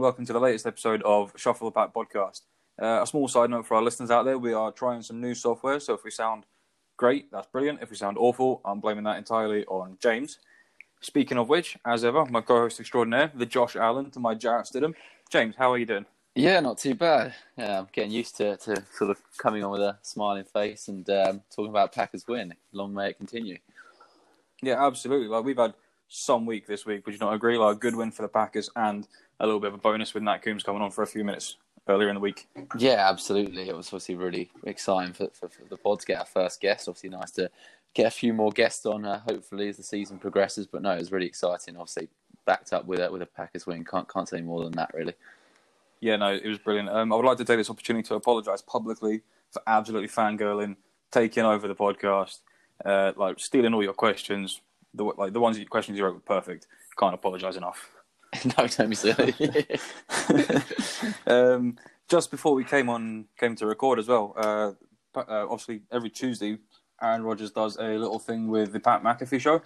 and welcome to the latest episode of Shuffle the Pack podcast. Uh, a small side note for our listeners out there: we are trying some new software, so if we sound great, that's brilliant. If we sound awful, I'm blaming that entirely on James. Speaking of which, as ever, my co-host extraordinaire, the Josh Allen to my Jarrett Stidham. James, how are you doing? Yeah, not too bad. Yeah, I'm getting used to, to sort of coming on with a smiling face and um, talking about Packers win. Long may it continue. Yeah, absolutely. Like we've had some week this week, would you not agree? Like a good win for the Packers and a little bit of a bonus with Nat Coombs coming on for a few minutes earlier in the week. Yeah, absolutely. It was obviously really exciting for, for, for the pod to get our first guest. Obviously, nice to get a few more guests on, uh, hopefully, as the season progresses. But no, it was really exciting. Obviously, backed up with a, with a Packers win. Can't, can't say more than that, really. Yeah, no, it was brilliant. Um, I would like to take this opportunity to apologise publicly for absolutely fangirling, taking over the podcast, uh, like stealing all your questions. The like the ones questions you wrote were perfect. Can't apologise enough. no, don't be silly. um, just before we came on, came to record as well. Uh, uh, obviously, every Tuesday, Aaron Rodgers does a little thing with the Pat McAfee show.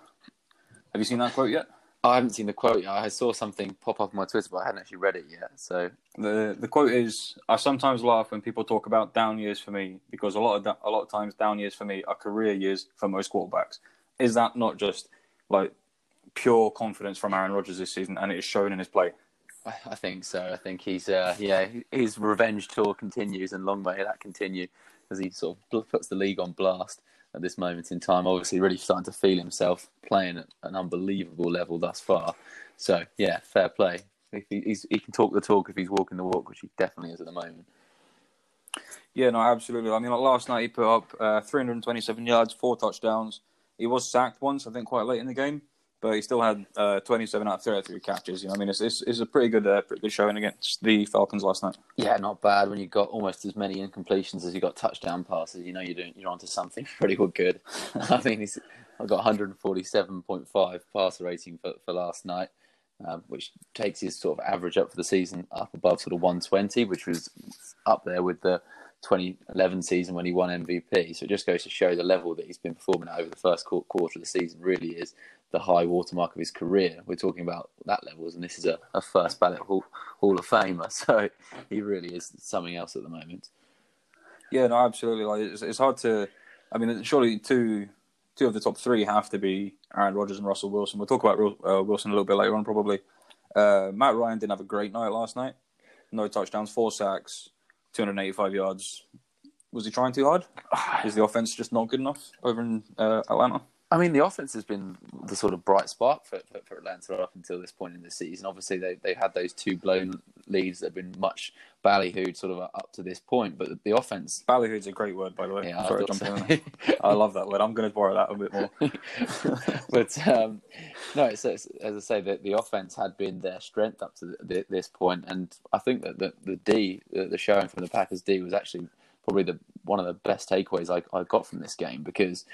Have you seen that quote yet? I haven't seen the quote yet. I saw something pop up on my Twitter, but I hadn't actually read it yet. So the the quote is: "I sometimes laugh when people talk about down years for me because a lot of a lot of times down years for me are career years for most quarterbacks." Is that not just like pure confidence from Aaron Rodgers this season, and it is shown in his play? I think so. I think he's uh, yeah his revenge tour continues, and long may that continue as he sort of puts the league on blast at this moment in time. Obviously, really starting to feel himself playing at an unbelievable level thus far. So, yeah, fair play. If he, he can talk the talk if he's walking the walk, which he definitely is at the moment. Yeah, no, absolutely. I mean, like last night he put up uh, 327 yards, four touchdowns. He was sacked once, I think, quite late in the game but he still had uh, 27 out of 33 catches. You know, I mean, it's, it's, it's a pretty good, uh, pretty good showing against the Falcons last night. Yeah, not bad. When you got almost as many incompletions as you got touchdown passes, you know you're doing you're onto something pretty good. I mean, he's I got 147.5 passer rating for, for last night, um, which takes his sort of average up for the season up above sort of 120, which was up there with the 2011 season when he won MVP. So it just goes to show the level that he's been performing at over the first quarter of the season really is the high watermark of his career. We're talking about that levels, and this is a, a first ballot Hall, Hall of Famer. So he really is something else at the moment. Yeah, no, absolutely. Like it's, it's hard to. I mean, surely two two of the top three have to be Aaron Rodgers and Russell Wilson. We'll talk about uh, Wilson a little bit later on, probably. Uh, Matt Ryan didn't have a great night last night. No touchdowns, four sacks, 285 yards. Was he trying too hard? Is the offense just not good enough over in uh, Atlanta? I mean, the offense has been the sort of bright spark for, for, for, Atlanta up until this point in the season. Obviously, they they had those two blown leads that have been much ballyhooed sort of up to this point, but the offense. Ballyhooed's a great word, by the way. Yeah, Sorry, I, I love that word. I'm going to borrow that a bit more. but um, no, it's, it's, as I say, the, the offense had been their strength up to the, this point, and I think that the, the D, the, the showing from the Packers D was actually probably the one of the best takeaways I, I got from this game because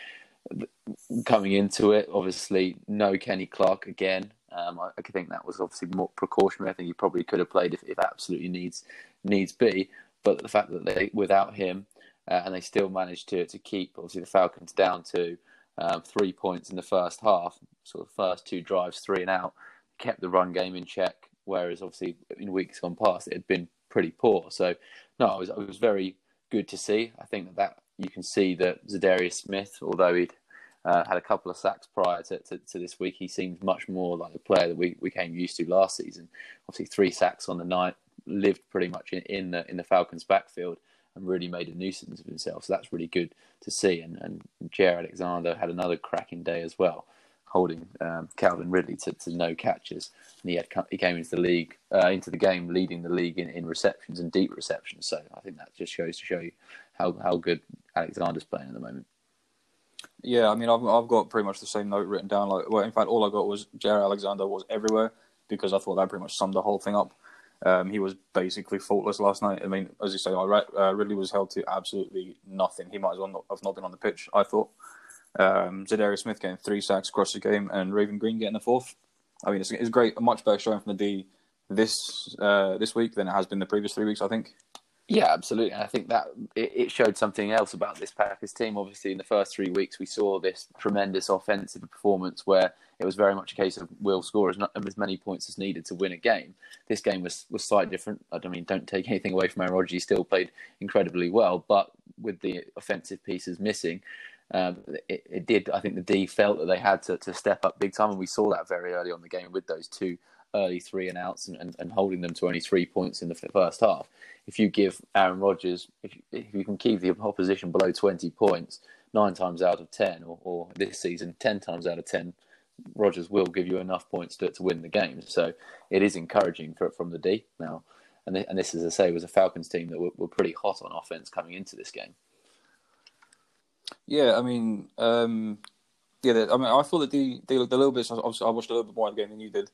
coming into it, obviously no Kenny Clark again. Um, I, I, think that was obviously more precautionary. I think he probably could have played if, if absolutely needs needs be. But the fact that they without him uh, and they still managed to to keep obviously the Falcons down to um, three points in the first half, sort of first two drives, three and out, kept the run game in check. Whereas obviously in weeks gone past it had been pretty poor. So no, it was it was very good to see. I think that, that you can see that Za'Darius Smith, although he'd uh, had a couple of sacks prior to, to, to, this week, he seems much more like the player that we, we came used to last season. Obviously, three sacks on the night, lived pretty much in, in the in the Falcons' backfield, and really made a nuisance of himself. So that's really good to see. And and Jaire Alexander had another cracking day as well, holding um, Calvin Ridley to, to no catches, and he had he came into the league uh, into the game leading the league in, in receptions and deep receptions. So I think that just shows to show you how how good Alexander's playing at the moment. Yeah, I mean, I've I've got pretty much the same note written down. Like, well, in fact, all I got was Jared Alexander was everywhere because I thought that pretty much summed the whole thing up. Um, he was basically faultless last night. I mean, as you say, uh, Ridley was held to absolutely nothing. He might as well not, have not been on the pitch. I thought. Um, Za'Darius Smith getting three sacks across the game, and Raven Green getting the fourth. I mean, it's, it's great. A much better showing from the D this uh, this week than it has been the previous three weeks. I think. Yeah, absolutely. And I think that it, it, showed something else about this Packers team. Obviously, in the first three weeks, we saw this tremendous offensive performance where it was very much a case of will score as, not, as many points as needed to win a game. This game was, was slightly different. I mean, don't take anything away from Aaron Rodgers. He still played incredibly well, but with the offensive pieces missing, um, it, it, did. I think the D felt that they had to, to step up big time, and we saw that very early on the game with those two early three and outs and, and, and, holding them to only three points in the first half. If you give Aaron Rodgers, if, if you can keep the opposition below 20 points nine times out of 10, or, or this season 10 times out of 10, Rodgers will give you enough points to, to win the game. So it is encouraging for, from the D now. And, and this, as I say, was a Falcons team that were, were pretty hot on offense coming into this game. Yeah, I mean, um, yeah, I mean, I thought that the they looked a little bit. Obviously, I watched a little bit more of the game than you did.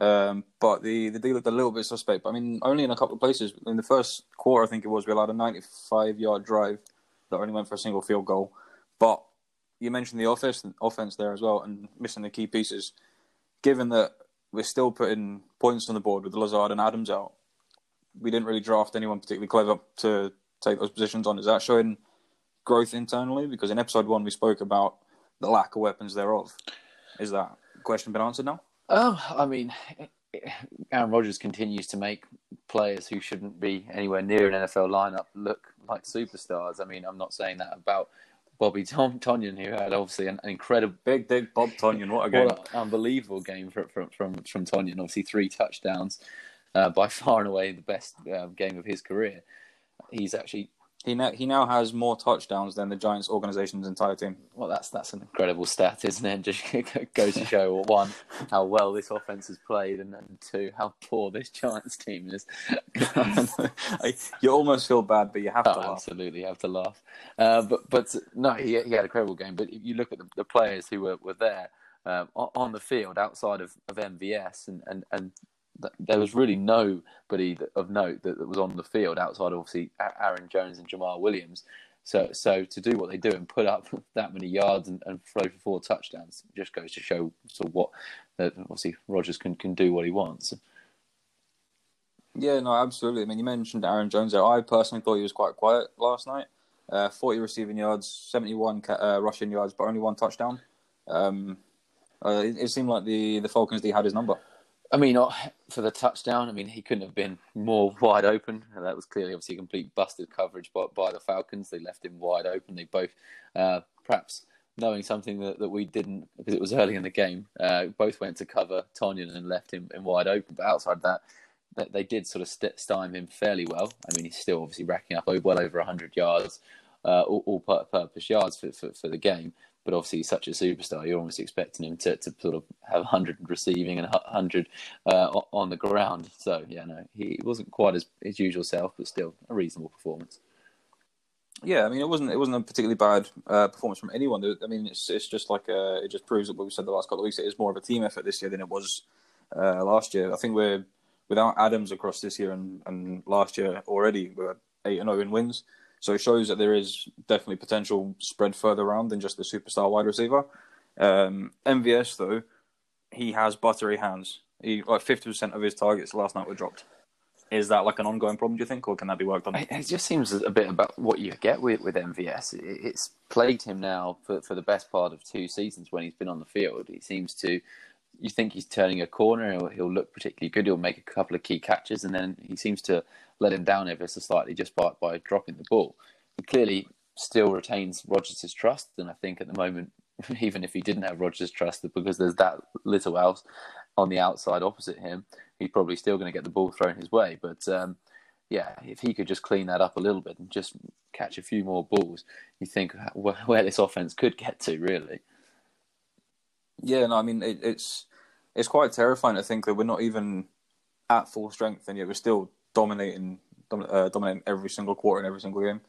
Um, but the the deal looked a little bit suspect. But I mean, only in a couple of places. In the first quarter, I think it was, we allowed a 95 yard drive that only went for a single field goal. But you mentioned the offense, offense there as well, and missing the key pieces. Given that we're still putting points on the board with Lazard and Adams out, we didn't really draft anyone particularly clever to take those positions on. Is that showing growth internally? Because in episode one, we spoke about the lack of weapons thereof. Is that question been answered now? Oh, I mean, Aaron Rodgers continues to make players who shouldn't be anywhere near an NFL lineup look like superstars. I mean, I'm not saying that about Bobby Tom Tonyan, who had obviously an, an incredible big, big Bob Tonyan. What a game! What an unbelievable game from from from, from Tonyan. Obviously, three touchdowns, uh, by far and away the best uh, game of his career. He's actually he now he now has more touchdowns than the Giants organization's entire team. Well, that's that's an incredible stat, isn't it? Just goes to show one how well this offense has played, and, then two how poor this Giants team is. you almost feel bad, but you have to oh, laugh. Absolutely, you have to laugh. Uh, but but no, he he had a incredible game. But if you look at the, the players who were were there um, on the field outside of, of MVS and, and, and there was really nobody of note that, that was on the field outside, obviously, Aaron Jones and Jamaal Williams. So, so to do what they do and put up that many yards and, and throw for four touchdowns just goes to show sort of what that obviously Rodgers can, can do what he wants. Yeah, no, absolutely. I mean, you mentioned Aaron Jones there. I personally thought he was quite quiet last night. Uh, 40 receiving yards, 71 uh, rushing yards, but only one touchdown. Um, uh, it, it, seemed like the, the Falcons D had his number. I mean, for the touchdown, I mean, he couldn't have been more wide open. And That was clearly, obviously, complete busted coverage by, by the Falcons. They left him wide open. They both, uh, perhaps knowing something that, that we didn't, because it was early in the game, uh, both went to cover Tonyan and left him in wide open. But outside that, that they did sort of st- stymie him fairly well. I mean, he's still obviously racking up well over 100 yards, uh, all, all purpose yards for, for, for the game but obviously he's such a superstar. You're almost expecting him to, to sort of have 100 receiving and 100 uh, on the ground. So yeah, no, he wasn't quite as his usual self, but still a reasonable performance. Yeah, I mean it wasn't it wasn't a particularly bad uh, performance from anyone. I mean it's it's just like uh, it just proves that what we said the last couple of weeks. It is more of a team effort this year than it was uh, last year. I think we're without Adams across this year and, and last year already we're eight and zero oh in wins. So it shows that there is definitely potential spread further around than just the superstar wide receiver. Um, MVS though, he has buttery hands. He like fifty percent of his targets last night were dropped. Is that like an ongoing problem? Do you think, or can that be worked on? It just seems a bit about what you get with with MVS. It's plagued him now for for the best part of two seasons when he's been on the field. He seems to. You think he's turning a corner, he'll, he'll look particularly good. He'll make a couple of key catches, and then he seems to let him down ever so slightly just by, by dropping the ball. He clearly still retains Rodgers' trust, and I think at the moment, even if he didn't have Rodgers' trust, because there's that little else on the outside opposite him, he's probably still going to get the ball thrown his way. But um, yeah, if he could just clean that up a little bit and just catch a few more balls, you think where, where this offense could get to, really. Yeah, no, I mean it, it's it's quite terrifying to think that we're not even at full strength, and yet we're still dominating uh, dominating every single quarter in every single game.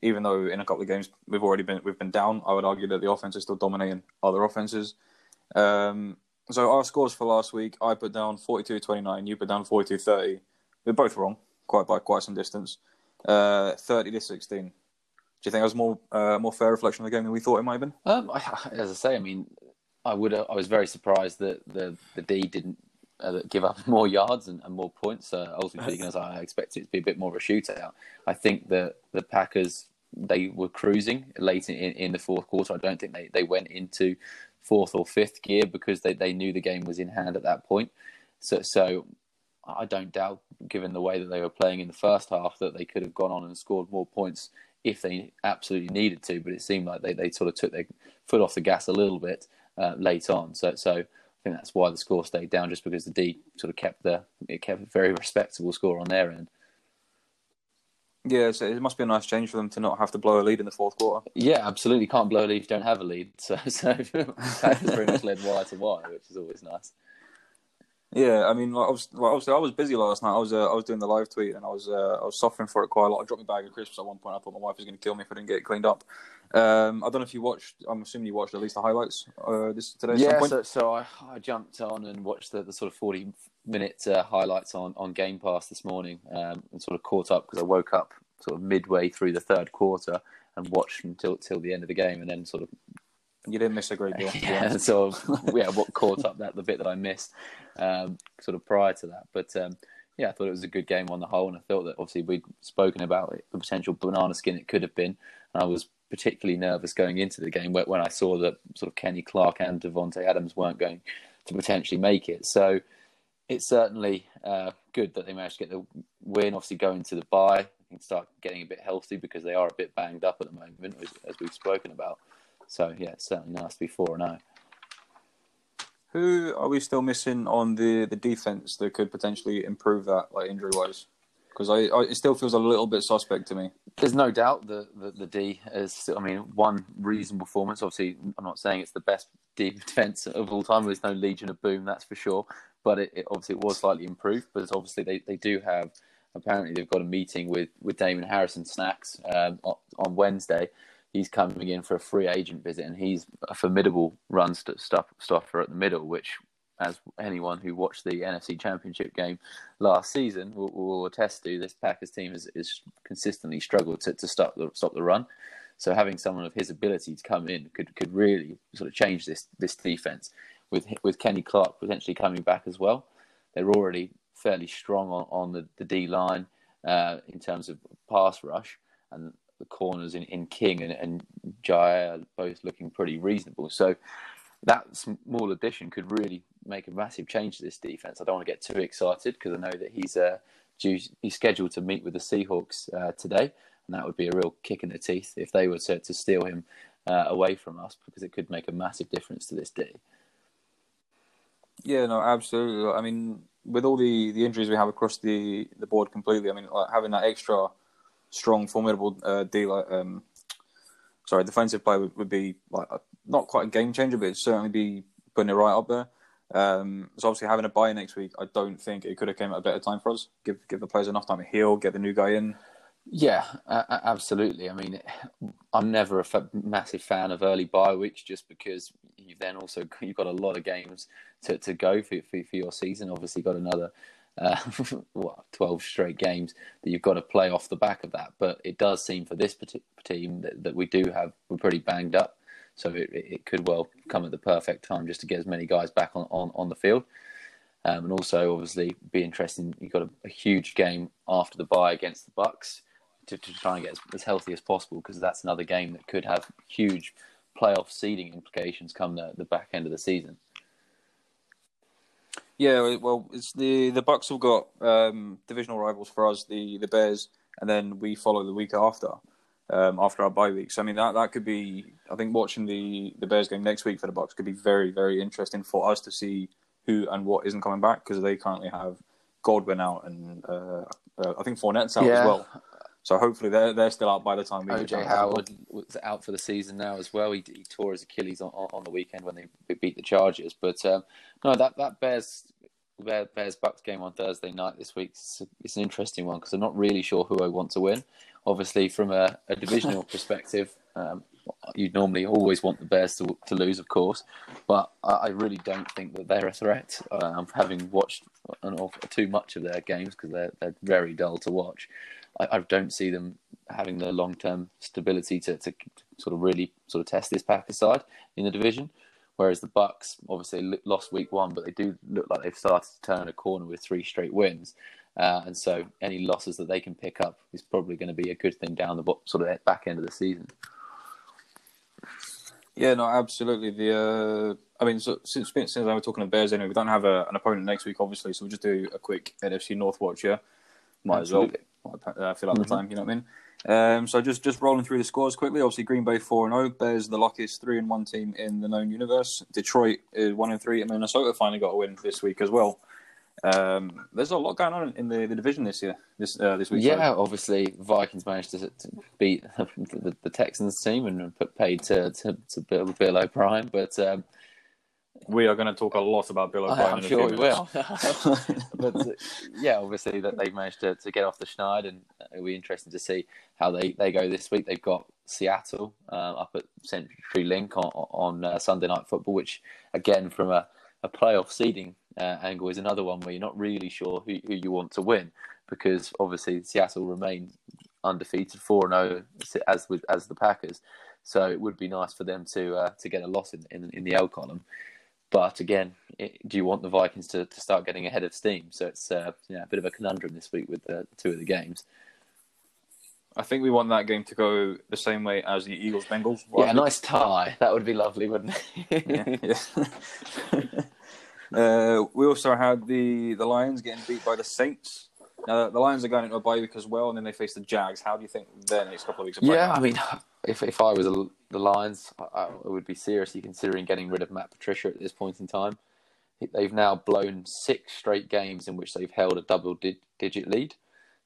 Even though in a couple of games we've already been we've been down, I would argue that the offense is still dominating other offenses. Um, so our scores for last week, I put down 42-29, you put down 42-30. We're both wrong, quite by quite some distance. Uh, 30 to 16. Do you think that was more uh, more fair reflection of the game than we thought it might have been? Um, I, as I say, I mean, I would I was very surprised that the the D didn't uh, that give up more yards and, and more points. Uh, ultimately, as I expect it to be a bit more of a shootout. I think that the Packers they were cruising late in, in the fourth quarter. I don't think they, they went into fourth or fifth gear because they, they knew the game was in hand at that point. So so I don't doubt, given the way that they were playing in the first half, that they could have gone on and scored more points if they absolutely needed to. But it seemed like they, they sort of took their foot off the gas a little bit uh, late on. So so I think that's why the score stayed down, just because the D sort of kept the it kept a very respectable score on their end. Yeah, so it must be a nice change for them to not have to blow a lead in the fourth quarter. Yeah, absolutely. Can't blow a lead if you don't have a lead. So, so that has very much led wire to wire, which is always nice. Yeah, I mean, like, I was, like, obviously, I was busy last night. I was, uh, I was doing the live tweet, and I was, uh, I was suffering for it quite a lot. I dropped my bag of crisps at one point. I thought my wife was going to kill me if I didn't get it cleaned up. Um, I don't know if you watched. I'm assuming you watched at least the highlights uh, this today. Yeah, so, so I, I, jumped on and watched the, the sort of 40 minute uh, highlights on, on Game Pass this morning, um, and sort of caught up because I woke up sort of midway through the third quarter and watched until till the end of the game, and then sort of you didn't miss a great deal. yeah, so yeah, what caught up that the bit that I missed, um, sort of prior to that. But um, yeah, I thought it was a good game on the whole, and I thought that obviously we'd spoken about it, the potential banana skin it could have been. And I was particularly nervous going into the game when I saw that sort of Kenny Clark and Davante Adams weren't going to potentially make it. So it's certainly uh, good that they managed to get the win. Obviously, going to the bye, and start getting a bit healthy because they are a bit banged up at the moment, as, as we've spoken about. So yeah, it's certainly nice to be four and zero. Who are we still missing on the the defense that could potentially improve that, like injury wise? Because I, I, it still feels a little bit suspect to me. There's no doubt that the, the D is. I mean, one reasonable performance. Obviously, I'm not saying it's the best D defense of all time. There's no Legion of Boom, that's for sure. But it, it obviously it was slightly improved. But obviously they, they do have. Apparently, they've got a meeting with with Damon Harrison Snacks um, on Wednesday, he's coming in for a free agent visit, and he's a formidable run st- stuffer at the middle, which, as anyone who watched the NFC Championship game last season will, will attest to, this Packers team has, has consistently struggled to, to stop the stop the run. So having someone of his ability to come in could could really sort of change this this defense. With with Kenny Clark potentially coming back as well, they're already fairly strong on, on the, the D line uh, in terms of pass rush, and the corners in, in King and, and Jaire both looking pretty reasonable. So that small addition could really make a massive change to this defense. I don't want to get too excited because I know that he's uh, due, he's scheduled to meet with the Seahawks uh, today, and that would be a real kick in the teeth if they were to, to steal him uh, away from us because it could make a massive difference to this D. Yeah, no, absolutely. I mean, with all the, the injuries we have across the, the board completely, I mean, like having that extra strong, formidable uh, dealer. Um, sorry, defensive play would, would be like a, not quite a game changer, but it'd certainly be putting it right up there. Um, so obviously having a buy next week, I don't think it could have came at a better time for us. Give give the players enough time to heal, get the new guy in. Yeah, uh, absolutely. I mean, I'm never a f- massive fan of early bye weeks just because you've then also you've got a lot of games to, to go for, for, for your season. Obviously, got another uh, what, 12 straight games that you've got to play off the back of that. But it does seem for this particular team that, that we do have, we're pretty banged up. So it, it could well come at the perfect time just to get as many guys back on, on, on the field. Um, and also, obviously, be interesting. You've got a, a, huge game after the bye against the Bucks to, to try and get as, as healthy as possible because that's another game that could have huge playoff seeding implications come the, the back end of the season. Yeah, well, it's the the Bucks have got um, divisional rivals for us, the the Bears, and then we follow the week after, um, after our bye week. So I mean, that that could be. I think watching the the Bears game next week for the Bucks could be very very interesting for us to see who and what isn't coming back because they currently have Godwin out and uh, uh, I think Fournette's out yeah. as well. So hopefully they're they're still out by the time we. OJ Howard was out for the season now as well. He, he tore his Achilles on, on the weekend when they beat the Chargers. But um, no, that that Bears Bears Bucks game on Thursday night this week. It's an interesting one because I'm not really sure who I want to win. Obviously, from a, a divisional perspective, um, you'd normally always want the Bears to, to lose, of course, but I, I really don't think that they're a threat. Um, having watched an awful, too much of their games because they're they're very dull to watch. I, I don't see them having the long term stability to, to, to sort of really sort of test this Packers side in the division Whereas the Bucks obviously lost week one, but they do look like they've started to turn a corner with three straight wins. Uh, and so any losses that they can pick up is probably going to be a good thing down the sort of back end of the season. Yeah, no, absolutely. The uh, I mean, so, since since I was talking to Bears anyway, we don't have a, an opponent next week, obviously, so we'll just do a quick NFC North watch. Yeah, might absolutely. as well. I feel like mm-hmm. the time, you know what I mean. Um, so just just rolling through the scores quickly. Obviously, Green Bay four and zero. Oh. Bears the luckiest three and one team in the known universe. Detroit is one and three, and Minnesota finally got a win this week as well. Um, there's a lot going on in the, the division this year, this uh, this week. Yeah, obviously Vikings managed to, to beat the, the, Texans team and put paid to to, to Bill, Bill O'Brien, but um, we are going to talk a lot about Bill O'Brien. I'm sure we will. but uh, yeah, obviously that they've managed to, to get off the schneid, and it'll be interesting to see how they, they go this week. They've got Seattle uh, up at Century CenturyLink on, on uh, Sunday Night Football, which again from a, a playoff seeding uh, angle is another one where you're not really sure who, who you want to win because obviously Seattle remain undefeated four zero oh as with as the Packers. So it would be nice for them to uh, to get a loss in, in, in the L column. But again, it, do you want the Vikings to, to start getting ahead of steam? So it's uh, yeah, a bit of a conundrum this week with the two of the games. I think we want that game to go the same way as the Eagles Bengals. Yeah, a nice tie. That would be lovely, wouldn't it? yeah. yeah. uh, we also had the, the Lions getting beat by the Saints. Now, the Lions are going into a bye week as well, and then they face the Jags. How do you think their next couple of weeks? Are playing? Yeah, I mean, if if I was a, the Lions, I, I, would be seriously considering getting rid of Matt Patricia at this point in time. They've now blown six straight games in which they've held a double di- digit lead.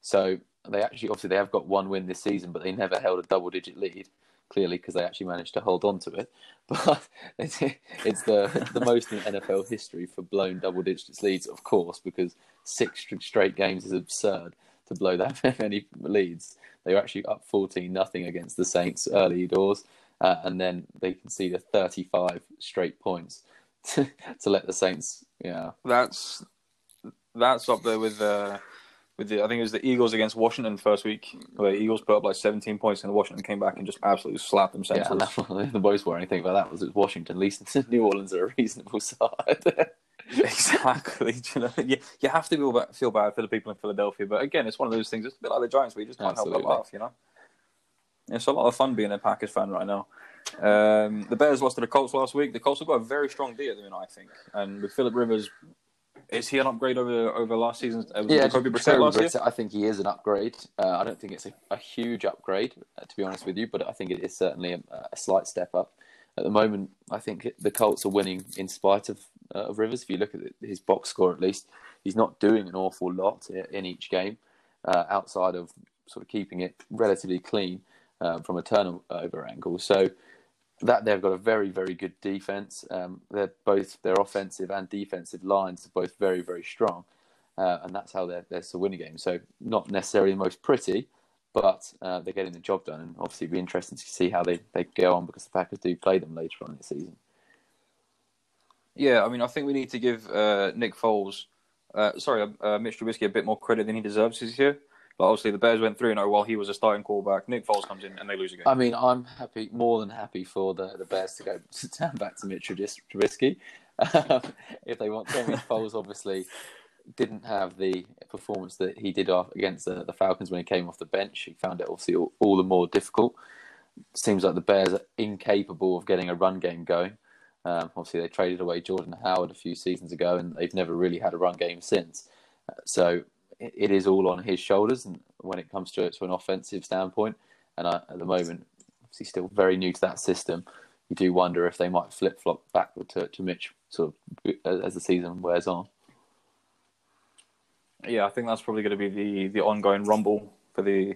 So they actually, obviously, they have got one win this season, but they never held a double digit lead. Clearly, because they actually managed to hold on to it. But it's, it's the the most in NFL history for blown double digit leads, of course, because six straight games is absurd to blow that many leads. They were actually up 14 nothing against the Saints early doors, uh, and then they conceded 35 straight points to, to let the Saints. Yeah, that's that's up there with uh, with the I think it was the Eagles against Washington first week, where Eagles put up like 17 points and Washington came back and just absolutely slapped them. Yeah, the most worrying anything about that was it Washington. At least New Orleans are a reasonable side. exactly. you know, you, you have to feel bad, feel bad for the people in Philadelphia, but again, it's one of those things. It's a bit like the Giants, where you just can't Absolutely. help but laugh. You know, it's a lot of fun being a Packers fan right now. Um, the Bears lost to the Colts last week. The Colts have got a very strong D at the minute, I think, and with Philip Rivers. Is he an upgrade over over last season? Uh, yeah, Jacoby Brissett last year? I think he is an upgrade. Uh, I don't think it's a, a huge upgrade, uh, to be honest with you, but I think it is certainly a, a slight step up at the moment, I think the Colts are winning in spite of, uh, of Rivers. If you look at his box score, at least he's not doing an awful lot in each game, uh, outside of sort of keeping it relatively clean uh, from a turnover angle. So that they've got a very very good defense. Um, they're both their offensive and defensive lines are both very very strong, uh, and that's how they're they're to win a game. So not necessarily the most pretty but uh, they're getting the job done, and obviously it'll be interesting to see how they, they go on because the Packers do play them later on in the season. Yeah, I mean, I think we need to give uh, Nick Foles, uh, sorry, uh, Mitch Trubisky, a bit more credit than he deserves this year. But obviously, the Bears went 3 0 while he was a starting quarterback. Nick Foles comes in and they lose again. I mean, I'm happy, more than happy for the, the Bears to go to turn back to Mitch Trubisky. if they want to. Mean, Foles obviously didn't have the performance that he did against the, the Falcons when he came off the bench. He found it obviously all, all, the more difficult. Seems like the Bears are incapable of getting a run game going. Um, obviously, they traded away Jordan Howard a few seasons ago, and they've never really had a run game since. Uh, so it, it is all on his shoulders, and when it comes to to an offensive standpoint, and I, at the moment, obviously, still very new to that system. You do wonder if they might flip flop backward to, to Mitch sort of as the season wears on yeah, I think that's probably going to be the, the ongoing rumble for the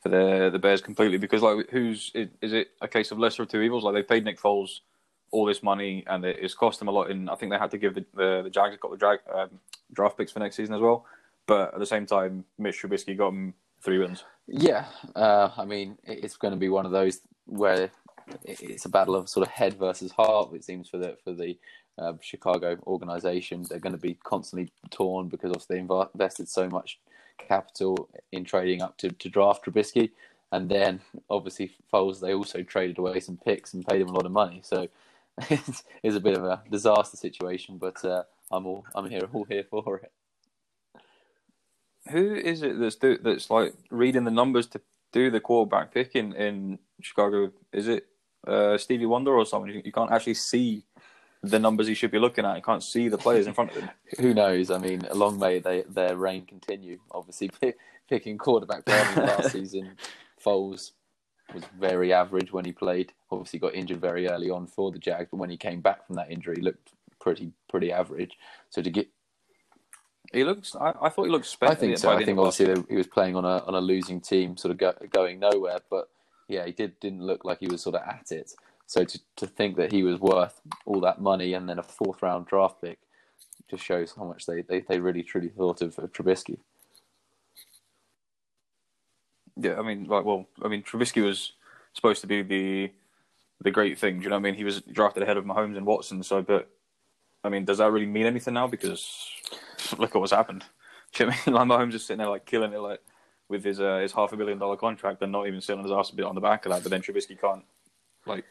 for the the Bears completely because like who's is, it a case of lesser of two evils? Like they paid Nick Foles all this money and it's cost them a lot. And I think they had to give the the, the Jags got the drag, um, draft picks for next season as well. But at the same time, Mitch Trubisky got him three wins. Yeah, uh, I mean it's going to be one of those where it's a battle of sort of head versus heart. It seems for the for the uh, Chicago organization. They're going to be constantly torn because obviously they invested so much capital in trading up to, to draft Trubisky. And then obviously Foles, they also traded away some picks and paid him a lot of money. So it's a bit of a disaster situation. But uh, I'm all I'm here all here for it. Who is it that's do, that's like reading the numbers to do the quarterback pick in, in Chicago? Is it uh, Stevie Wonder or someone? You, you can't actually see the numbers he should be looking at. You can't see the players in front of him. Who knows? I mean, long may they, their reign continue. Obviously, pick, picking quarterback last season, Foles was very average when he played. Obviously, got injured very early on for the Jags, but when he came back from that injury, looked pretty pretty average. So to get he looks. I, I thought he looked. Spent I think so. I think obviously he was playing on a on a losing team, sort of go, going nowhere. But yeah, he did didn't look like he was sort of at it. So to to think that he was worth all that money and then a fourth round draft pick just shows how much they, they, they really truly thought of, of Trubisky. Yeah, I mean, like, well, I mean, Trubisky was supposed to be the the great thing. Do you know what I mean? He was drafted ahead of Mahomes and Watson. So, but I mean, does that really mean anything now? Because look at what's happened. Do you know I mean? Like Mahomes is sitting there like killing it, like with his uh, his half a billion dollar contract, and not even sitting his ass a bit on the back of that. But then Trubisky can't like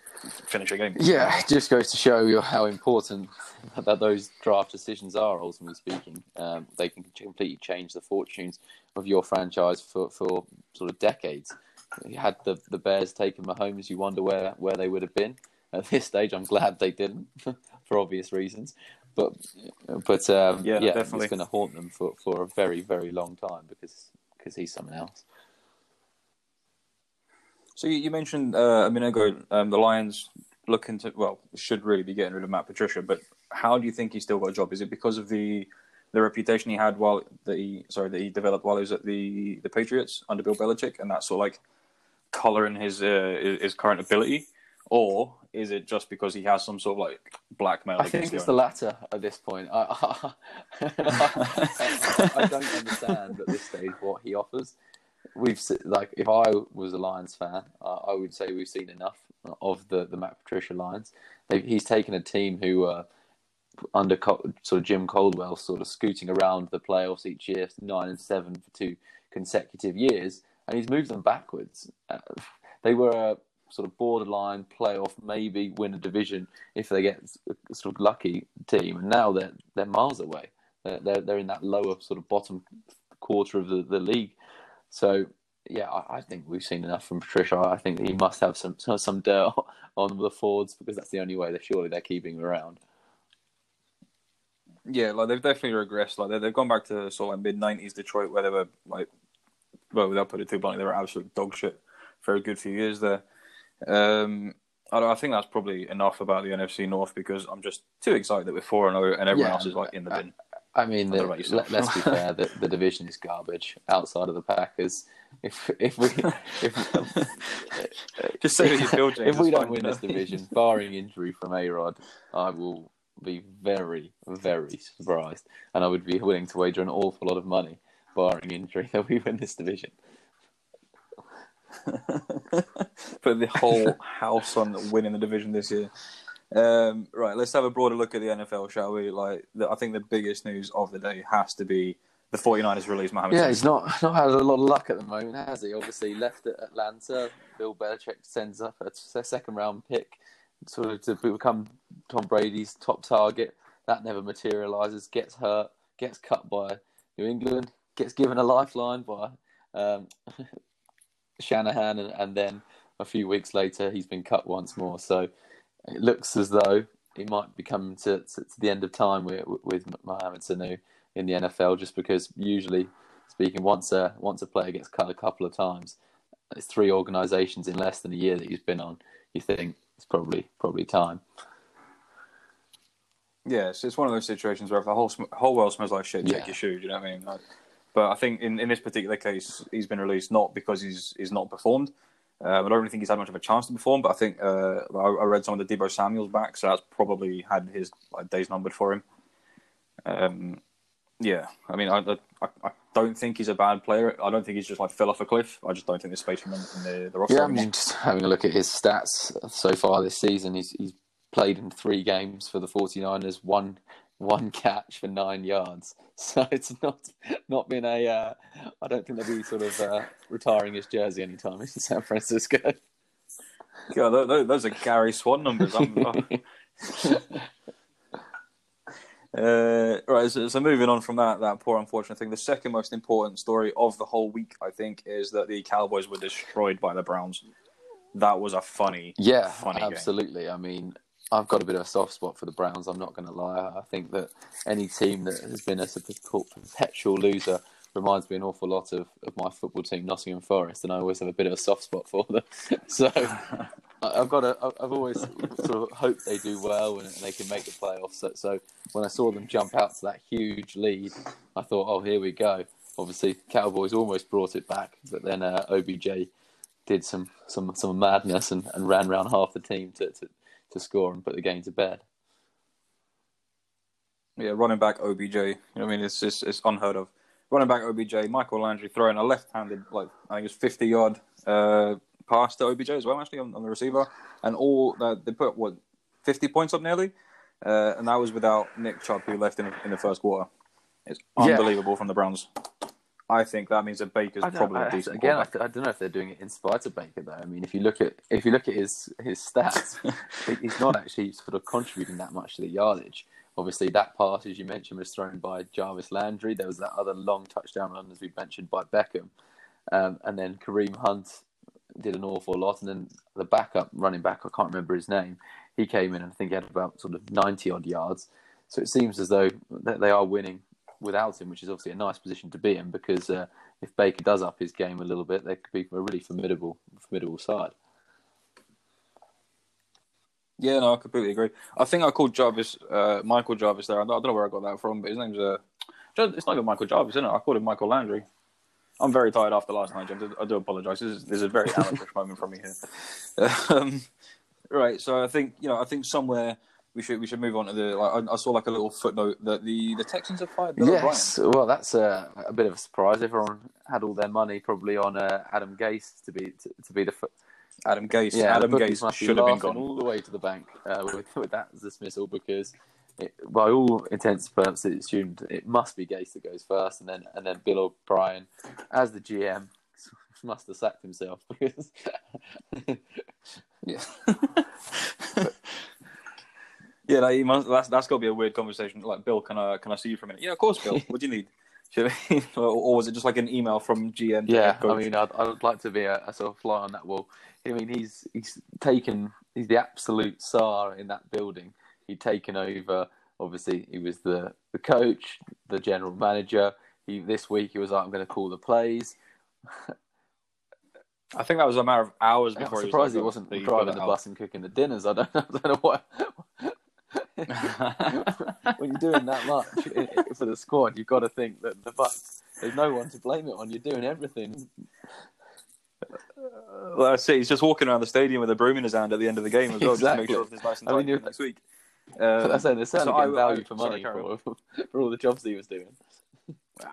finish a game. Yeah, it just goes to show you how important that those draft decisions are. Ultimately speaking, um, they can completely change the fortunes of your franchise for, for sort of decades. Had the the Bears taken Mahomes, you wonder where where they would have been at this stage. I'm glad they didn't, for obvious reasons. But but um, yeah, yeah definitely. it's going to haunt them for, for a very very long time because because he's someone else. So you, mentioned uh, a minute ago um, the Lions looking to well should really be getting rid of Matt Patricia, but how do you think he still got a job? Is it because of the the reputation he had while that he sorry that he developed while he was at the the Patriots under Bill Belichick, and that sort of like colouring his uh, his current ability, or is it just because he has some sort of like blackmail? I think it's the latter at this point. I, I, I, I don't understand at this stage what he offers we've like if I was a Lions fan, uh, I would say we've seen enough of the the Matt Patricia Lions. They, he's taken a team who uh, under sort of Jim Caldwell, sort of scooting around the playoffs each year, nine and seven for two consecutive years, and he's moved them backwards. Uh, they were sort of borderline playoff, maybe win a division if they get a sort of lucky team, and now they're they're miles away. They're they're, they're in that lower sort of bottom quarter of the, the league so yeah, I, I, think we've seen enough from Patricia. I think he must have some some dirt on the Fords because that's the only way that surely they're keeping him around. Yeah, like they've definitely regressed. Like they've gone back to sort of like mid '90s Detroit, where they were like, well, without putting it too bluntly, they were absolute dog shit for a good few years there. Um, I, I think that's probably enough about the NFC North because I'm just too excited that we're four and zero, and everyone yeah, else is like in the bin. I mean, the, let, us be fair. The, the division is garbage outside of the Packers. If if we if just say that you feel, James, if we don't win this division, barring injury from A Rod, I will be very very surprised, and I would be willing to wager an awful lot of money, barring injury, that we win this division. Put the whole house on winning the division this year. Um, right, let's have a broader look at the NFL, shall we? Like, the, I think the biggest news of the day has to be the 49ers release Mohamed. Yeah, he's not not had a lot of luck at the moment, has he? Obviously, left at Atlanta. Bill Belichick sends up a second round pick, sort of to become Tom Brady's top target. That never materializes. Gets hurt. Gets cut by New England. Gets given a lifeline by um, Shanahan, and, and then a few weeks later, he's been cut once more. So it looks as though it might be coming to, to, to the end of time with, with Mohamed Sanu in the NFL, just because usually speaking, once a once a player gets cut a couple of times, it's three organisations in less than a year that he's been on. You think it's probably probably time. Yeah, it's, it's one of those situations where if the whole whole world smells like shit, yeah. take your shoes. You know what I mean? Like, but I think in, in this particular case, he's been released not because he's he's not performed, um, I don't really think he's had much of a chance to perform, but I think uh, I, I, read some of the Deebo Samuel's back, so that's probably had his like, days numbered for him. Um, yeah, I mean, I, I, I, don't think he's a bad player. I don't think he's just like fell off a cliff. I just don't think there's space for him in the, the roster. Yeah, I mean, just having a look at his stats so far this season, he's, he's played in three games for the 49ers, one one catch for nine yards. So it's not not been a. Uh, I don't think they'll be sort of uh, retiring his jersey anytime in San Francisco. God, those are Gary Swan numbers. Uh, right, so, so, moving on from that that poor unfortunate thing, the second most important story of the whole week, I think, is that the Cowboys were destroyed by the Browns. That was a funny, yeah, funny absolutely. Game. I mean, I've got a bit of a soft spot for the Browns. I'm not going to lie. I think that any team that has been a perpetual loser reminds me an awful lot of, of my football team, Nottingham Forest, and I always have a bit of a soft spot for them. so I've got a, I've always sort of hoped they do well and they can make the playoffs. So, so when I saw them jump out to that huge lead, I thought, oh, here we go. Obviously, Cowboys almost brought it back, but then uh, OBJ did some some some madness and, and ran around half the team to, to, to score and put the game to bed. Yeah, running back OBJ. You know, I mean, it's just it's unheard of running back OBJ, Michael Landry throwing a left-handed, like I think it's fifty-yard uh, pass to OBJ as well, actually on, on the receiver, and all uh, they put what fifty points up nearly, uh, and that was without Nick Chubb who left in, in the first quarter. It's unbelievable yeah. from the Browns. I think that means that Baker's probably I, decent. Again, I, I, don't know if they're doing it in spite of Baker, though. I mean, if you look at if you look at his his stats, he's not actually sort of contributing that much to the yardage. Obviously, that pass, as you mentioned, was thrown by Jarvis Landry. There was that other long touchdown run, as we mentioned, by Beckham. Um, and then Kareem Hunt did an awful lot. And then the backup running back, I can't remember his name, he came in and I think he had about sort of 90 odd yards. So it seems as though they are winning without him, which is obviously a nice position to be in because uh, if Baker does up his game a little bit, they could be a really formidable, formidable side. Yeah, no, I completely agree. I think I called Jarvis, uh, Michael Jarvis there. I don't know where I got that from, but his name's uh, it's not even Michael Jarvis, isn't it? I called him Michael Landry. I'm very tired after last night, James. I do apologise. This is, this is a very amateurish moment from me here. Um, right, so I think you know, I think somewhere we should we should move on to the. Like, I, I saw like a little footnote that the, the Texans have fired Bill yes, O'Brien. well, that's a, a, bit of a surprise. Everyone had all their money probably on uh, Adam Gase to be to, to be the Adam Gase. Yeah, Adam Gase should have been gone all the way to the bank uh, with, with that dismissal because, it, by all intents and purposes, it's assumed it must be Gase that goes first, and then and then Bill O'Brien, as the GM, must have sacked himself because. yeah. Yeah, like, must, that's that's got to be a weird conversation. Like, Bill, can I can I see you for a minute? Yeah, of course, Bill. what do you need? or was it just like an email from GM? Yeah, I mean, I'd, I'd like to be a, a, sort of fly on that wall. I mean, he's he's taken he's the absolute star in that building. He'd taken over. Obviously, he was the the coach, the general manager. He this week he was like, "I'm going to call the plays." I think that was a matter of hours before. I'm surprised he, was like, he wasn't driving the bus and cooking the dinners. I don't, I don't know what. when you're doing that much for the squad, you've got to think that the Bucks. There's no one to blame it on. You're doing everything. Well, I see. He's just walking around the stadium with a broom in his hand at the end of the game as well, exactly. just to make sure it's nice and I mean, next week. Um, that's saying they're certainly so I, value I, for money sorry, for, for all the jobs he was doing.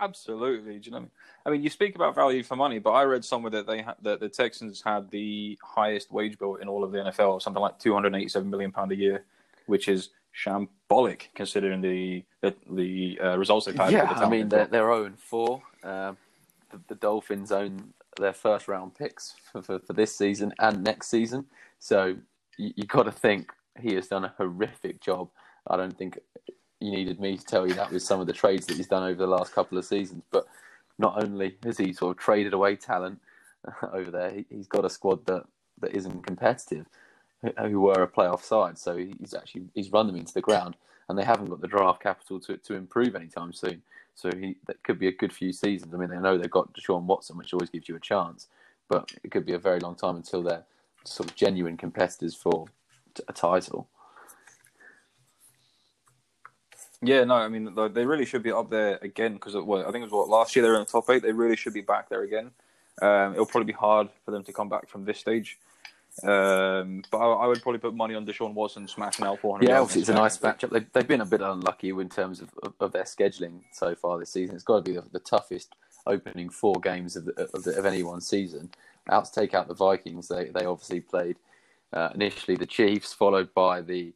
Absolutely. Do you know what I mean? I mean, you speak about value for money, but I read somewhere that they ha- that the Texans had the highest wage bill in all of the NFL, something like two hundred eighty-seven million pound a year, which is shambolic considering the the, the uh, results they've had. Yeah, the I mean they're they're zero four. Um, the, the, Dolphins own their first round picks for, for, for this season and next season, so you, you got to think he has done a horrific job. I don't think you needed me to tell you that with some of the trades that he's done over the last couple of seasons. But not only has he sort of traded away talent over there, he, has got a squad that, that isn't competitive, who were a playoff side. So he's actually he's run them into the ground, and they haven't got the draft capital to to improve anytime soon. So he that could be a good few seasons. I mean, they know they've got Deshaun Watson, which always gives you a chance, but it could be a very long time until they're sort of genuine competitors for a title. Yeah, no, I mean they really should be up there again because well, I think it was what last year they were in the top eight. They really should be back there again. Um, it'll probably be hard for them to come back from this stage. Um, but I, I, would probably put money on Deshaun Watson smashing out 400. Yeah, obviously it's a nice matchup. They, they've been a bit unlucky in terms of, of, of, their scheduling so far this season. It's got to be the, the toughest opening four games of, the, of, the, of any one season. Out to take out the Vikings, they they obviously played uh, initially the Chiefs, followed by the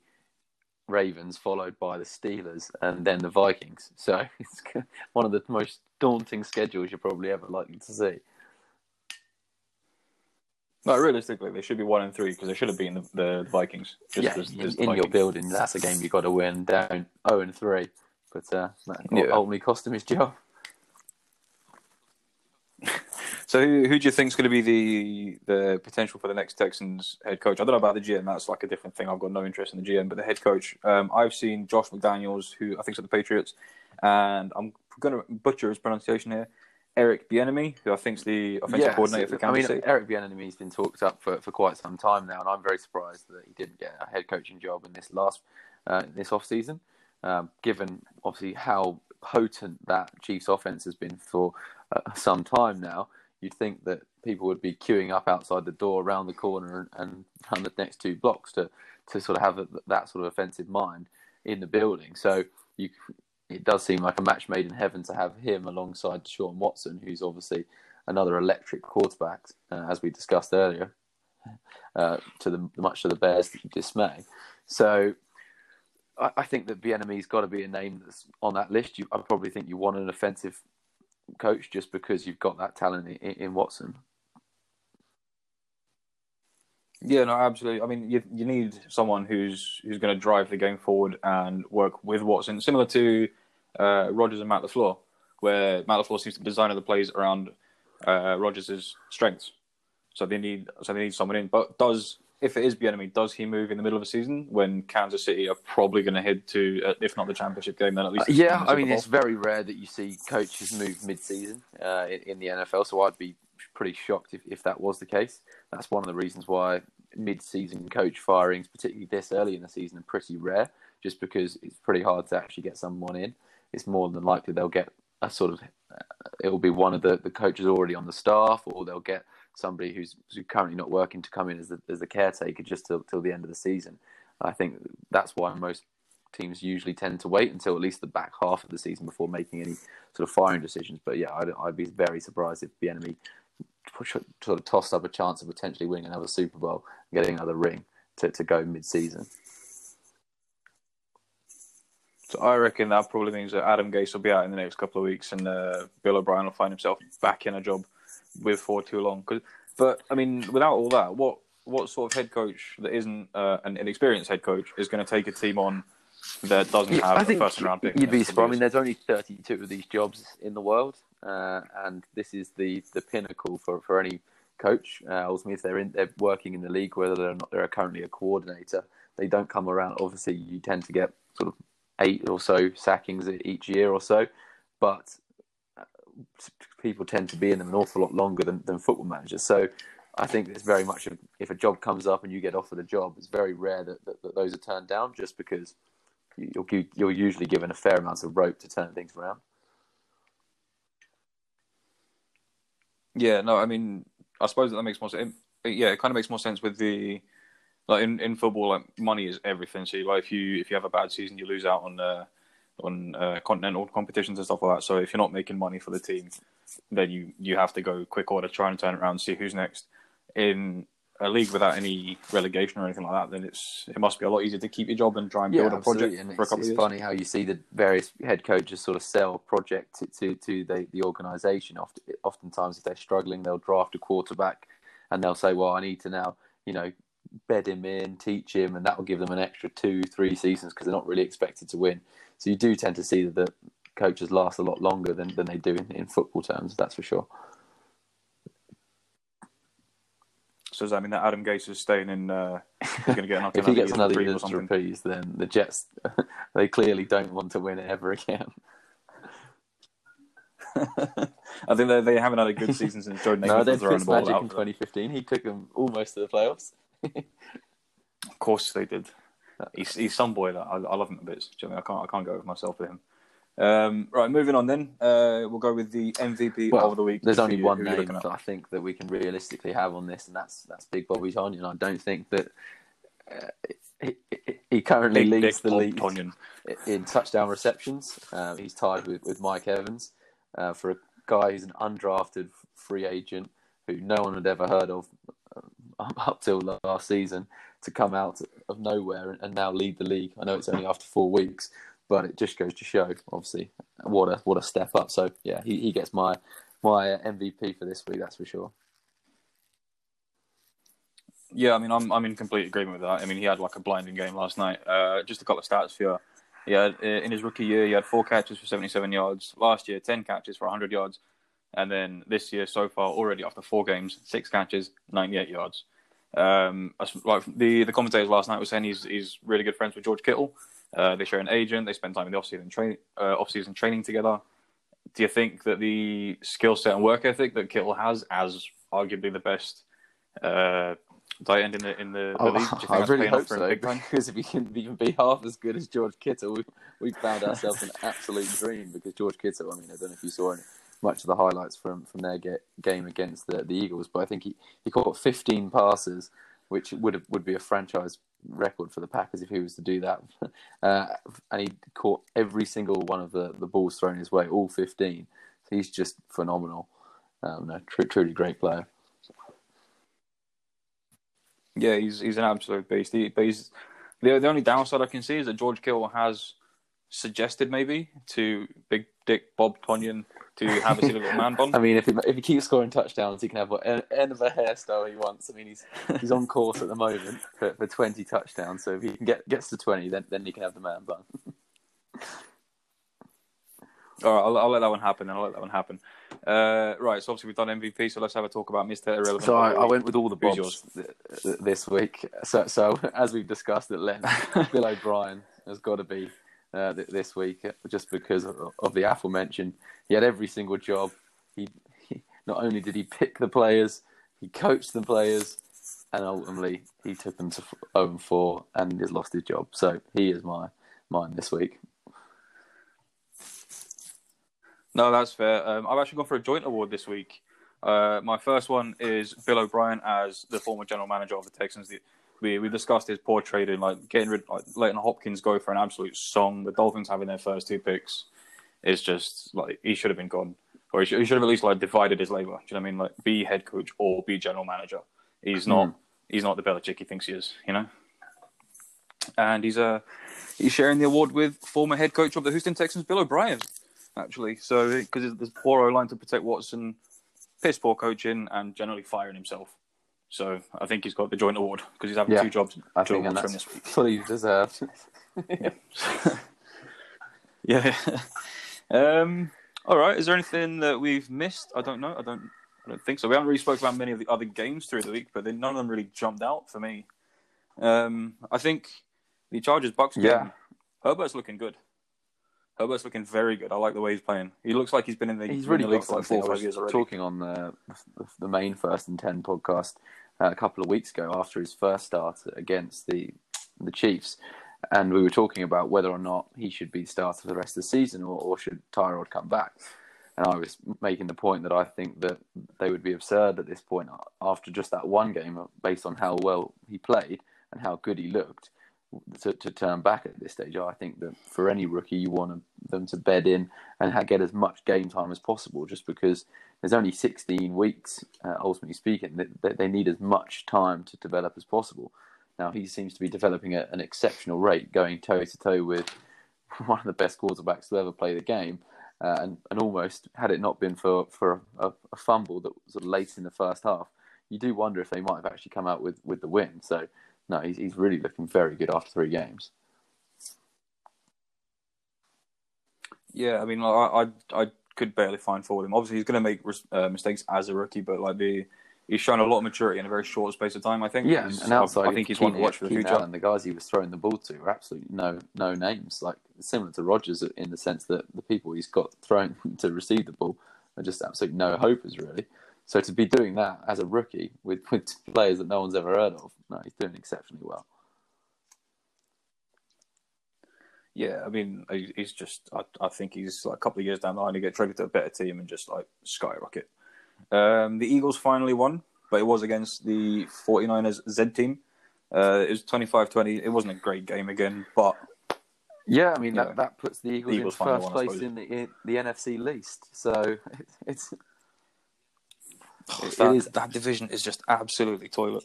Ravens, followed by the Steelers, and then the Vikings. So it's one of the most daunting schedules you're probably ever likely to see. No, realistically, they should be one and three because they should have been the, the Vikings. Yeah, as, in, as in your building, that's a game you got to win. Down zero oh and three, but uh, that yeah. ultimately cost him his job. So who, who do you think is going to be the the potential for the next Texans head coach? I don't know about the GM. That's like a different thing. I've got no interest in the GM, but the head coach. Um, I've seen Josh McDaniels, who I think is at the Patriots, and I'm going to butcher his pronunciation here. Eric Bieniemy, who I think is the offensive coordinator for Kansas I mean, City. Eric Bieniemy's been talked up for, for quite some time now, and I'm very surprised that he didn't get a head coaching job in this last uh, this off season, um, given obviously how potent that Chiefs offense has been for uh, some time now you'd think that people would be queuing up outside the door around the corner and, and the next two blocks to, to sort of have a, that sort of offensive mind in the building. So you, it does seem like a match made in heaven to have him alongside Deshaun Watson, who's obviously another electric quarterback, uh, as we discussed earlier, uh, to the much to the Bears' dismay. So I, I think that Bieniemy's got to be a name that's on that list. You, I probably think you want an offensive coach just because you've got that talent in, in Watson. Yeah, no, absolutely. I mean, you you need someone who's who's going to drive the game forward and work with Watson, similar to uh, Rodgers and Matt LaFleur, where Matt LaFleur seems to design the plays around uh, Rodgers' strengths. So they need so they need someone in. But does if it is Bieniemy, does he move in the middle of a season when Kansas City are probably going to head to, uh, if not the championship game, then at least? Uh, yeah, I mean, it's very rare that you see coaches move mid-season uh, in, in, the NFL. So I'd be pretty shocked if, if that was the case. That's one of the reasons why mid-season coach firings, particularly this early in the season, are pretty rare. Just because it's pretty hard to actually get someone in. It's more than likely they'll get a sort of. Uh, it'll be one of the, the coaches already on the staff, or they'll get somebody who's, who's currently not working to come in as the, as the caretaker just till, till the end of the season. I think that's why most teams usually tend to wait until at least the back half of the season before making any sort of firing decisions. But yeah, I'd, I'd be very surprised if Bieniemy sort of tossed up a chance of potentially winning another Super Bowl and getting another ring to, to go mid season. So I reckon that probably means that Adam Gase will be out in the next couple of weeks, and uh, Bill O'Brien will find himself back in a job with for too long. Cause, but I mean, without all that, what what sort of head coach that isn't uh, an inexperienced head coach is going to take a team on that doesn't yeah, have I think a first round pick? You'd be surprised. I mean, there's only 32 of these jobs in the world, uh, and this is the the pinnacle for for any coach. Uh, ultimately, if they're in, they're working in the league, whether they're not they're currently a coordinator, they don't come around. Obviously, you tend to get sort of eight or so sackings each year or so, but uh, people tend to be in them an awful lot longer than, than football managers. So I think it's very much a, if a job comes up and you get offered a job, it's very rare that, that, that those are turned down just because you're, you're usually given a fair amount of rope to turn things around. Yeah, no, I mean, I suppose that makes more sense. Yeah, it kind of makes more sense with the like in, in football, like money is everything. So like if you if you have a bad season, you lose out on uh, on uh, continental competitions and stuff like that. So if you're not making money for the team, then you you have to go quick order, try and turn it around, and see who's next. In a league without any relegation or anything like that, then it's it must be a lot easier to keep your job and try and build yeah, a project and for a couple it's of years. funny how you see the various head coaches sort of sell projects to to, to the the organisation. Often, oftentimes, if they're struggling, they'll draft a quarterback, and they'll say, "Well, I need to now, you know." Bed him in, teach him, and that will give them an extra two, three seasons because they're not really expected to win. So you do tend to see that the coaches last a lot longer than, than they do in, in football terms. That's for sure. So does that mean that Adam Gase is staying in? Uh, going to get another if he gets another year to reprise, then the Jets they clearly don't want to win it ever again. I think they, they haven't had a good season since Jordan no, they throwing the ball out. in 2015. He took them almost to the playoffs. Of course they did. He's, he's some boy that I, I love him a bit. I, mean? I can't I can't go with myself with him. Um, right, moving on then. Uh, we'll go with the MVP well, of the week. There's only one name that I think that we can realistically have on this, and that's that's Big Bobby Tonyan. I don't think that uh, he, he, currently Big leads Dick the league Tonyan. in touchdown receptions. Uh, he's tied with, with Mike Evans uh, for a guy who's an undrafted free agent who no one had ever heard of up till last season to come out of nowhere and now lead the league. I know it's only after four weeks, but it just goes to show, obviously, what a what a step up. So yeah, he, he gets my my MVP for this week. That's for sure. Yeah, I mean, I'm I'm in complete agreement with that. I mean, he had like a blinding game last night. Uh, just a couple of stats for you. Had, uh, in his rookie year, he had four catches for 77 yards. Last year, 10 catches for 100 yards. And then this year, so far, already after four games, six catches, 98 yards. Um, like the the commentators last night were saying he's he's really good friends with George Kittle. Uh, they share an agent. They spend time in the off-season, tra- uh, off-season training together. Do you think that the skill set and work ethic that Kittle has, as arguably the best uh, tight end in the in the, the Oh, league, do you think I really hope so because if he can even be half as good as George Kittle, we we found ourselves an absolute dream. Because George Kittle, I mean, I don't know if you saw any, much of the highlights from from their get, game against the the Eagles, but I think he, he caught 15 passes, which would have, would be a franchise record for the Packers if he was to do that. Uh, and he caught every single one of the, the balls thrown his way, all 15. So he's just phenomenal. Um, tr- truly great player. Yeah, he's he's an absolute beast. He, but he's, the the only downside I can see is that George Kittle has suggested maybe to Big Dick Bob Tonyan to have a silly little man bun. I mean, if he, if he keeps scoring touchdowns, he can have whatever of a hairstyle he wants. I mean, he's he's on course at the moment for, for 20 touchdowns. So if he can get gets to 20, then then he can have the man bun. All right, I'll, I'll let that one happen. I'll let that one happen. Uh, right, so obviously we've done MVP, so let's have a talk about Mr. Irrelevant. So I, I went with all the bobs th- th- this week. So so as we've discussed at length, Bill O'Brien has got to be uh, th- this week uh, just because of, of the aforementioned. He had every single job. He, he not only did he pick the players, he coached the players, and ultimately he took them to f- 0 and 4 and has lost his job. So he is my mine this week. No, that's fair. Um, I've actually gone for a joint award this week. Uh, my first one is Bill O'Brien as the former general manager of the Texans. The- We we discussed his poor trading, like getting rid, like letting Hopkins go for an absolute song. The Dolphins having their first two picks is just like he should have been gone, or he should, he should have at least like divided his labor. Do you know what I mean? Like be head coach or be general manager. He's not. He's not the Belichick he thinks he is. You know. And he's uh he's sharing the award with former head coach of the Houston Texans, Bill O'Brien actually. So because there's poor O line to protect Watson, piss poor coaching, and generally firing himself. So I think he's got the joint award because he's having Yeah, two jobs. I two think and awards from that's this week. fully deserved. Yeah. um. All right. Is there anything that we've missed? I don't know. I don't. I don't think so. We haven't really spoke about many of the other games through the week, but then none of them really jumped out for me. Um. I think the Chargers Bucks game. Yeah. Herbert's looking good. Herbert's looking very good. I like the way he's playing. He looks like he's been in the, He's in really the league got for like something. four or five years already. talking on the, the main first and ten podcast Uh, a couple of weeks ago after his first start against the the Chiefs, and we were talking about whether or not he should be starter for the rest of the season or, or should Tyrod come back. And I was making the point that I think that they would be absurd at this point after just that one game, based on how well he played and how good he looked, to, to turn back at this stage. I think that for any rookie, you want them to bed in and get as much game time as possible, just because there's only 16 weeks, uh, ultimately speaking, that, that they need as much time to develop as possible. Now, he seems to be developing at an exceptional rate, going toe to toe with one of the best quarterbacks to ever play the game. Uh, and, and almost, had it not been for, for a, a fumble that was sort of late in the first half, you do wonder if they might have actually come out with, with the win. So, no, he's, he's really looking very good after three games. Yeah, I mean, I, I I could barely find with him. Obviously, he's going to make uh, mistakes as a rookie, but like the he's shown a lot of maturity in a very short space of time. I think. Yeah, He's- and outside, I, I think he's one to watch for the Keenan future. Allen, the guys he was throwing the ball to were absolutely no no names. Like similar to Rodgers in the sense that the people he's got thrown to receive the ball are just absolutely no hopers really. So to be doing that as a rookie with, with players that no one's ever heard of, no, he's doing exceptionally well. Yeah, I mean, he's just. I, I think he's like a couple of years down the line to get traded to a better team and just like skyrocket. Um, the Eagles finally won, but it was against the 49ers Z team. Uh, it was 25-20. It wasn't a great game again, but Yeah, I mean that, that puts the Eagles, Eagles in first place in the in the NFC least. So it's It that, is- that division is just absolutely toilet.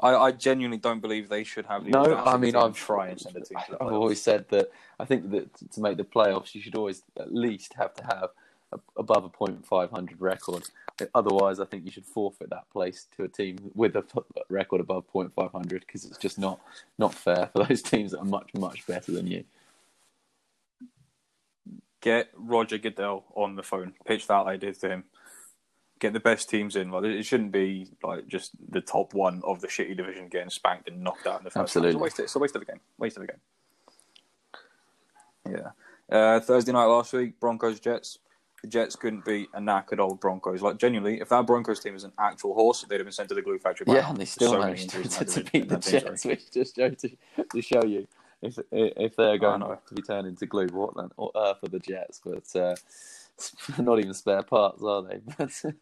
I, I genuinely don't believe they should have the No, I mean, I've- try and send a to the I've playoffs. always said that I think that to make the playoffs, you should always at least have to have above a .500 record. Otherwise, I think you should forfeit that place to a team with a record above .500 because it's just not not fair for those teams that are much much better than you. Get Roger Goodell on the phone. Pitch that idea to him. Get the best teams in. Like it shouldn't be like just the top one of the shitty division getting spanked and knocked out in the first. Absolutely, it's a waste. Of, it's a waste of the game. Waste of the game. Yeah. Uh, Thursday night last week, Broncos Jets. The Jets couldn't beat a knackered old Broncos. Like genuinely, if that Broncos team was an actual horse, they'd have been sent to the glue factory. Yeah, and they still so managed to, to, beat the Jets, which just shows to, to show you if if they're going to be turned into glue, what then earth are the Jets? But uh, not even spare parts, are they?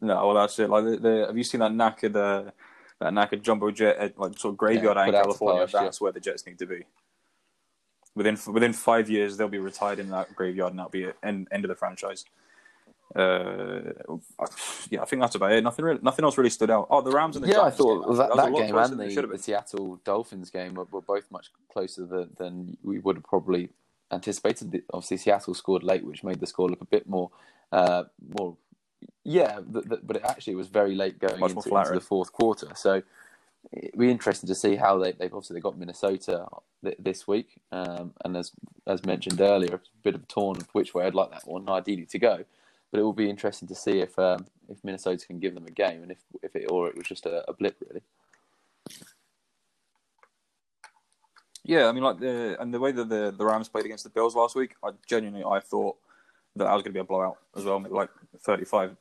no, well that's it. Like, the, the, have you seen that knackered uh, that knackered jumbo jet like sort of graveyard yeah, out in California? that's yeah. where the Jets need to be. Within within five years, they'll be retired in that graveyard, and that'll be it. End, end of the franchise. Uh, yeah, I think that's about it. Nothing, really, nothing else really stood out. Oh, the Rams and the yeah, Giants I thought game, that, that, that game and the, the, Seattle Dolphins game were, were both much closer than, than, we would have probably anticipated. Obviously, Seattle scored late, which made the score look a bit more, uh, more. Yeah, the, the, but it actually was very late going into, into, the fourth quarter. So it'd be interesting to see how they, they've obviously they got Minnesota this week, um, and as as mentioned earlier, a bit of a torn of which way I'd like that one ideally to go but it will be interesting to see if um, if Minnesota can give them a game, and if if it or it was just a, a blip really. Yeah, I mean, like the and the way that the the Rams played against the Bills last week, I genuinely I thought that that was going to be a blowout as well, like 35-3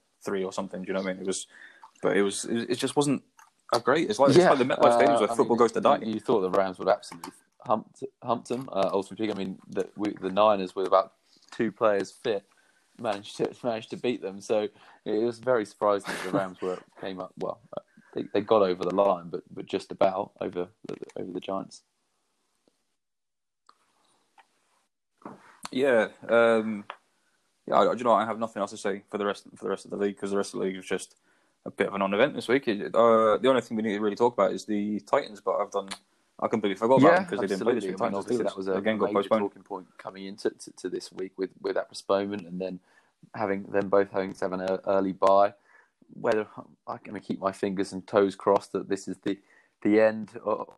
or something. Do you know what I mean? It was, but it was it, just wasn't a great. It's like, yeah. it's like the MetLife uh, Stadium where I football mean, goes to die. You thought the Rams would absolutely hump hump them. Uh, ultimately, I mean, the, we, the Niners with about two players fit managed to managed to beat them. So it was very surprising that the Rams were came up well. They, they got over the line, but but just about over the, over the Giants. Yeah, um, yeah. I, you know, I have nothing else to say for the rest for the rest of the league because the rest of the league was just a bit of a non-event this week. Uh, the only thing we need to really talk about is the Titans, but I've done I completely forgot about yeah, them because they didn't play this week. I mean, obviously, that was a again got postponed. talking point coming into to, to, this week with, with that postponement, and then having them both having to have an early bye. Whether I'm going to keep my fingers and toes crossed that this is the the end of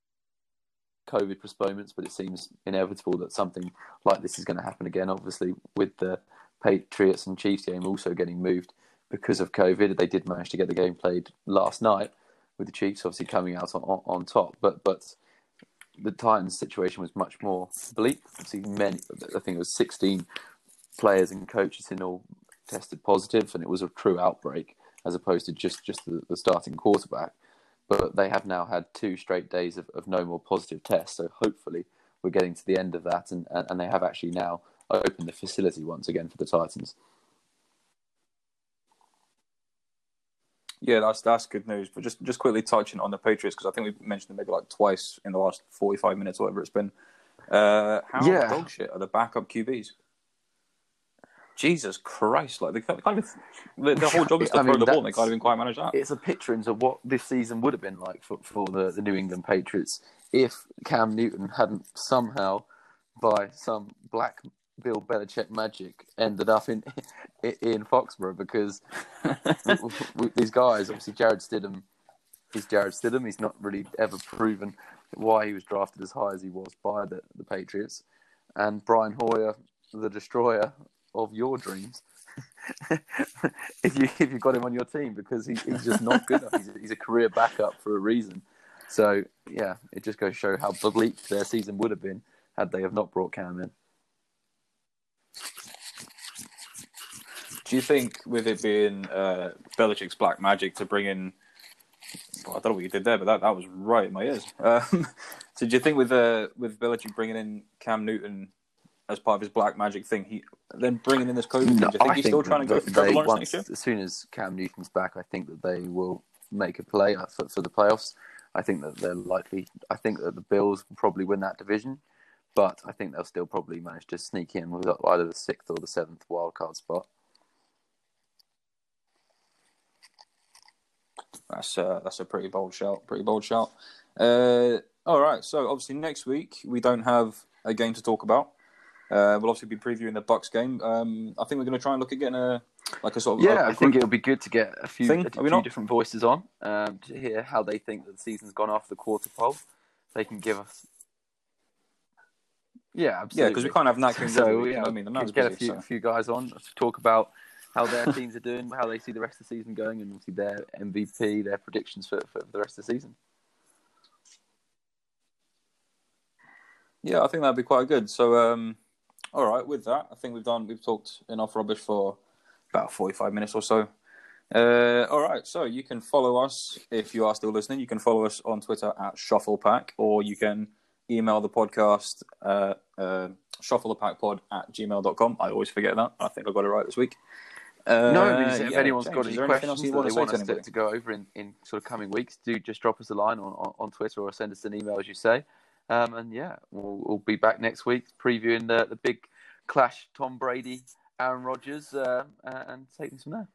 COVID postponements, but it seems inevitable that something like this is going to happen again. Obviously, with the Patriots and Chiefs game also getting moved because of COVID, they did manage to get the game played last night with the Chiefs obviously coming out on, on top, but but the Titans situation was much more bleak. See, many, I think it was 16 players and coaches in all tested positive, and it was a true outbreak as opposed to just just the, the starting quarterback. But they have now had two straight days of, of no more positive tests, so hopefully we're getting to the end of that, and, and they have actually now opened the facility once again for the Titans. Yeah, that's that's good news. But just just quickly touching on the Patriots because I think we've mentioned them maybe like twice in the last forty five minutes or whatever it's been. Uh, how yeah. dog shit are the backup QBs? Jesus Christ! Like they kind of the, the whole job is to I throw mean, the ball. and They can't even quite manage that. It's a picture into what this season would have been like for for the, the New England Patriots if Cam Newton hadn't somehow, by some black Bill Belichick magic ended up in in Foxborough because these guys, obviously Jarrett Stidham, is Jarrett Stidham. He's not really ever proven why he was drafted as high as he was by the, the Patriots, and Brian Hoyer, the destroyer of your dreams. if you if you've got him on your team because he, he's just not good enough. He's a, he's a career backup for a reason. So yeah, it just goes to show how bleak their season would have been had they have not brought Cam in. Do you think with it being uh, Belichick's black magic to bring in? Well, I don't know what you did there, but that, that was right in my ears. Um, so, do you think with uh, with Belichick bringing in Cam Newton as part of his black magic thing, he then bringing in this COVID? No, do you think I he's think still trying to go for Trevor Lawrence once, next year? As soon as Cam Newton's back, I think that they will make a play for, for the playoffs. I think that they're likely. I think that the Bills will probably win that division, but I think they'll still probably manage to sneak in with either the sixth or the seventh wildcard spot. That's a, that's a pretty bold shout. Pretty bold shout. Uh, all right. So obviously next week we don't have a game to talk about. Uh, we'll obviously be previewing the Bucks game. Um, I think we're going to try and look at getting a like a sort of Yeah, a, a I think it'll be good to get a few, a few not? different voices on um, to hear how they think that the season's gone off the quarter pole. They can give us. Yeah, yeah because we can't have Nat King. So every week, you yeah, I mean, the get a few, so. few guys on to talk about how their teams are doing, how they see the rest of the season going, and obviously their MVP, their predictions for, for the rest of the season. Yeah, I think that'd be quite good. So, um, all right, with that, I think we've done. We've talked enough rubbish for about forty-five minutes or so. Uh, all right, so you can follow us if you are still listening. You can follow us on Twitter at ShufflePack, or you can email the podcast uh, uh, shufflethepackpod at gmail.com. I always forget that. I think I got it right this week. Uh, no, if yeah, anyone's James, got any questions that they want us to, to go over in, in sort of coming weeks, do just drop us a line on, on, on Twitter or send us an email, as you say. Um, and yeah, we'll, we'll be back next week previewing the, the big clash Tom Brady, Aaron Rodgers, uh, and take things from there.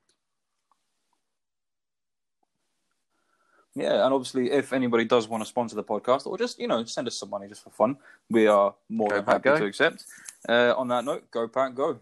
Yeah, and obviously, if anybody does want to sponsor the podcast, or just you know send us some money just for fun, we are more Go than happy Go. to accept. Uh, on that note, go pack, go.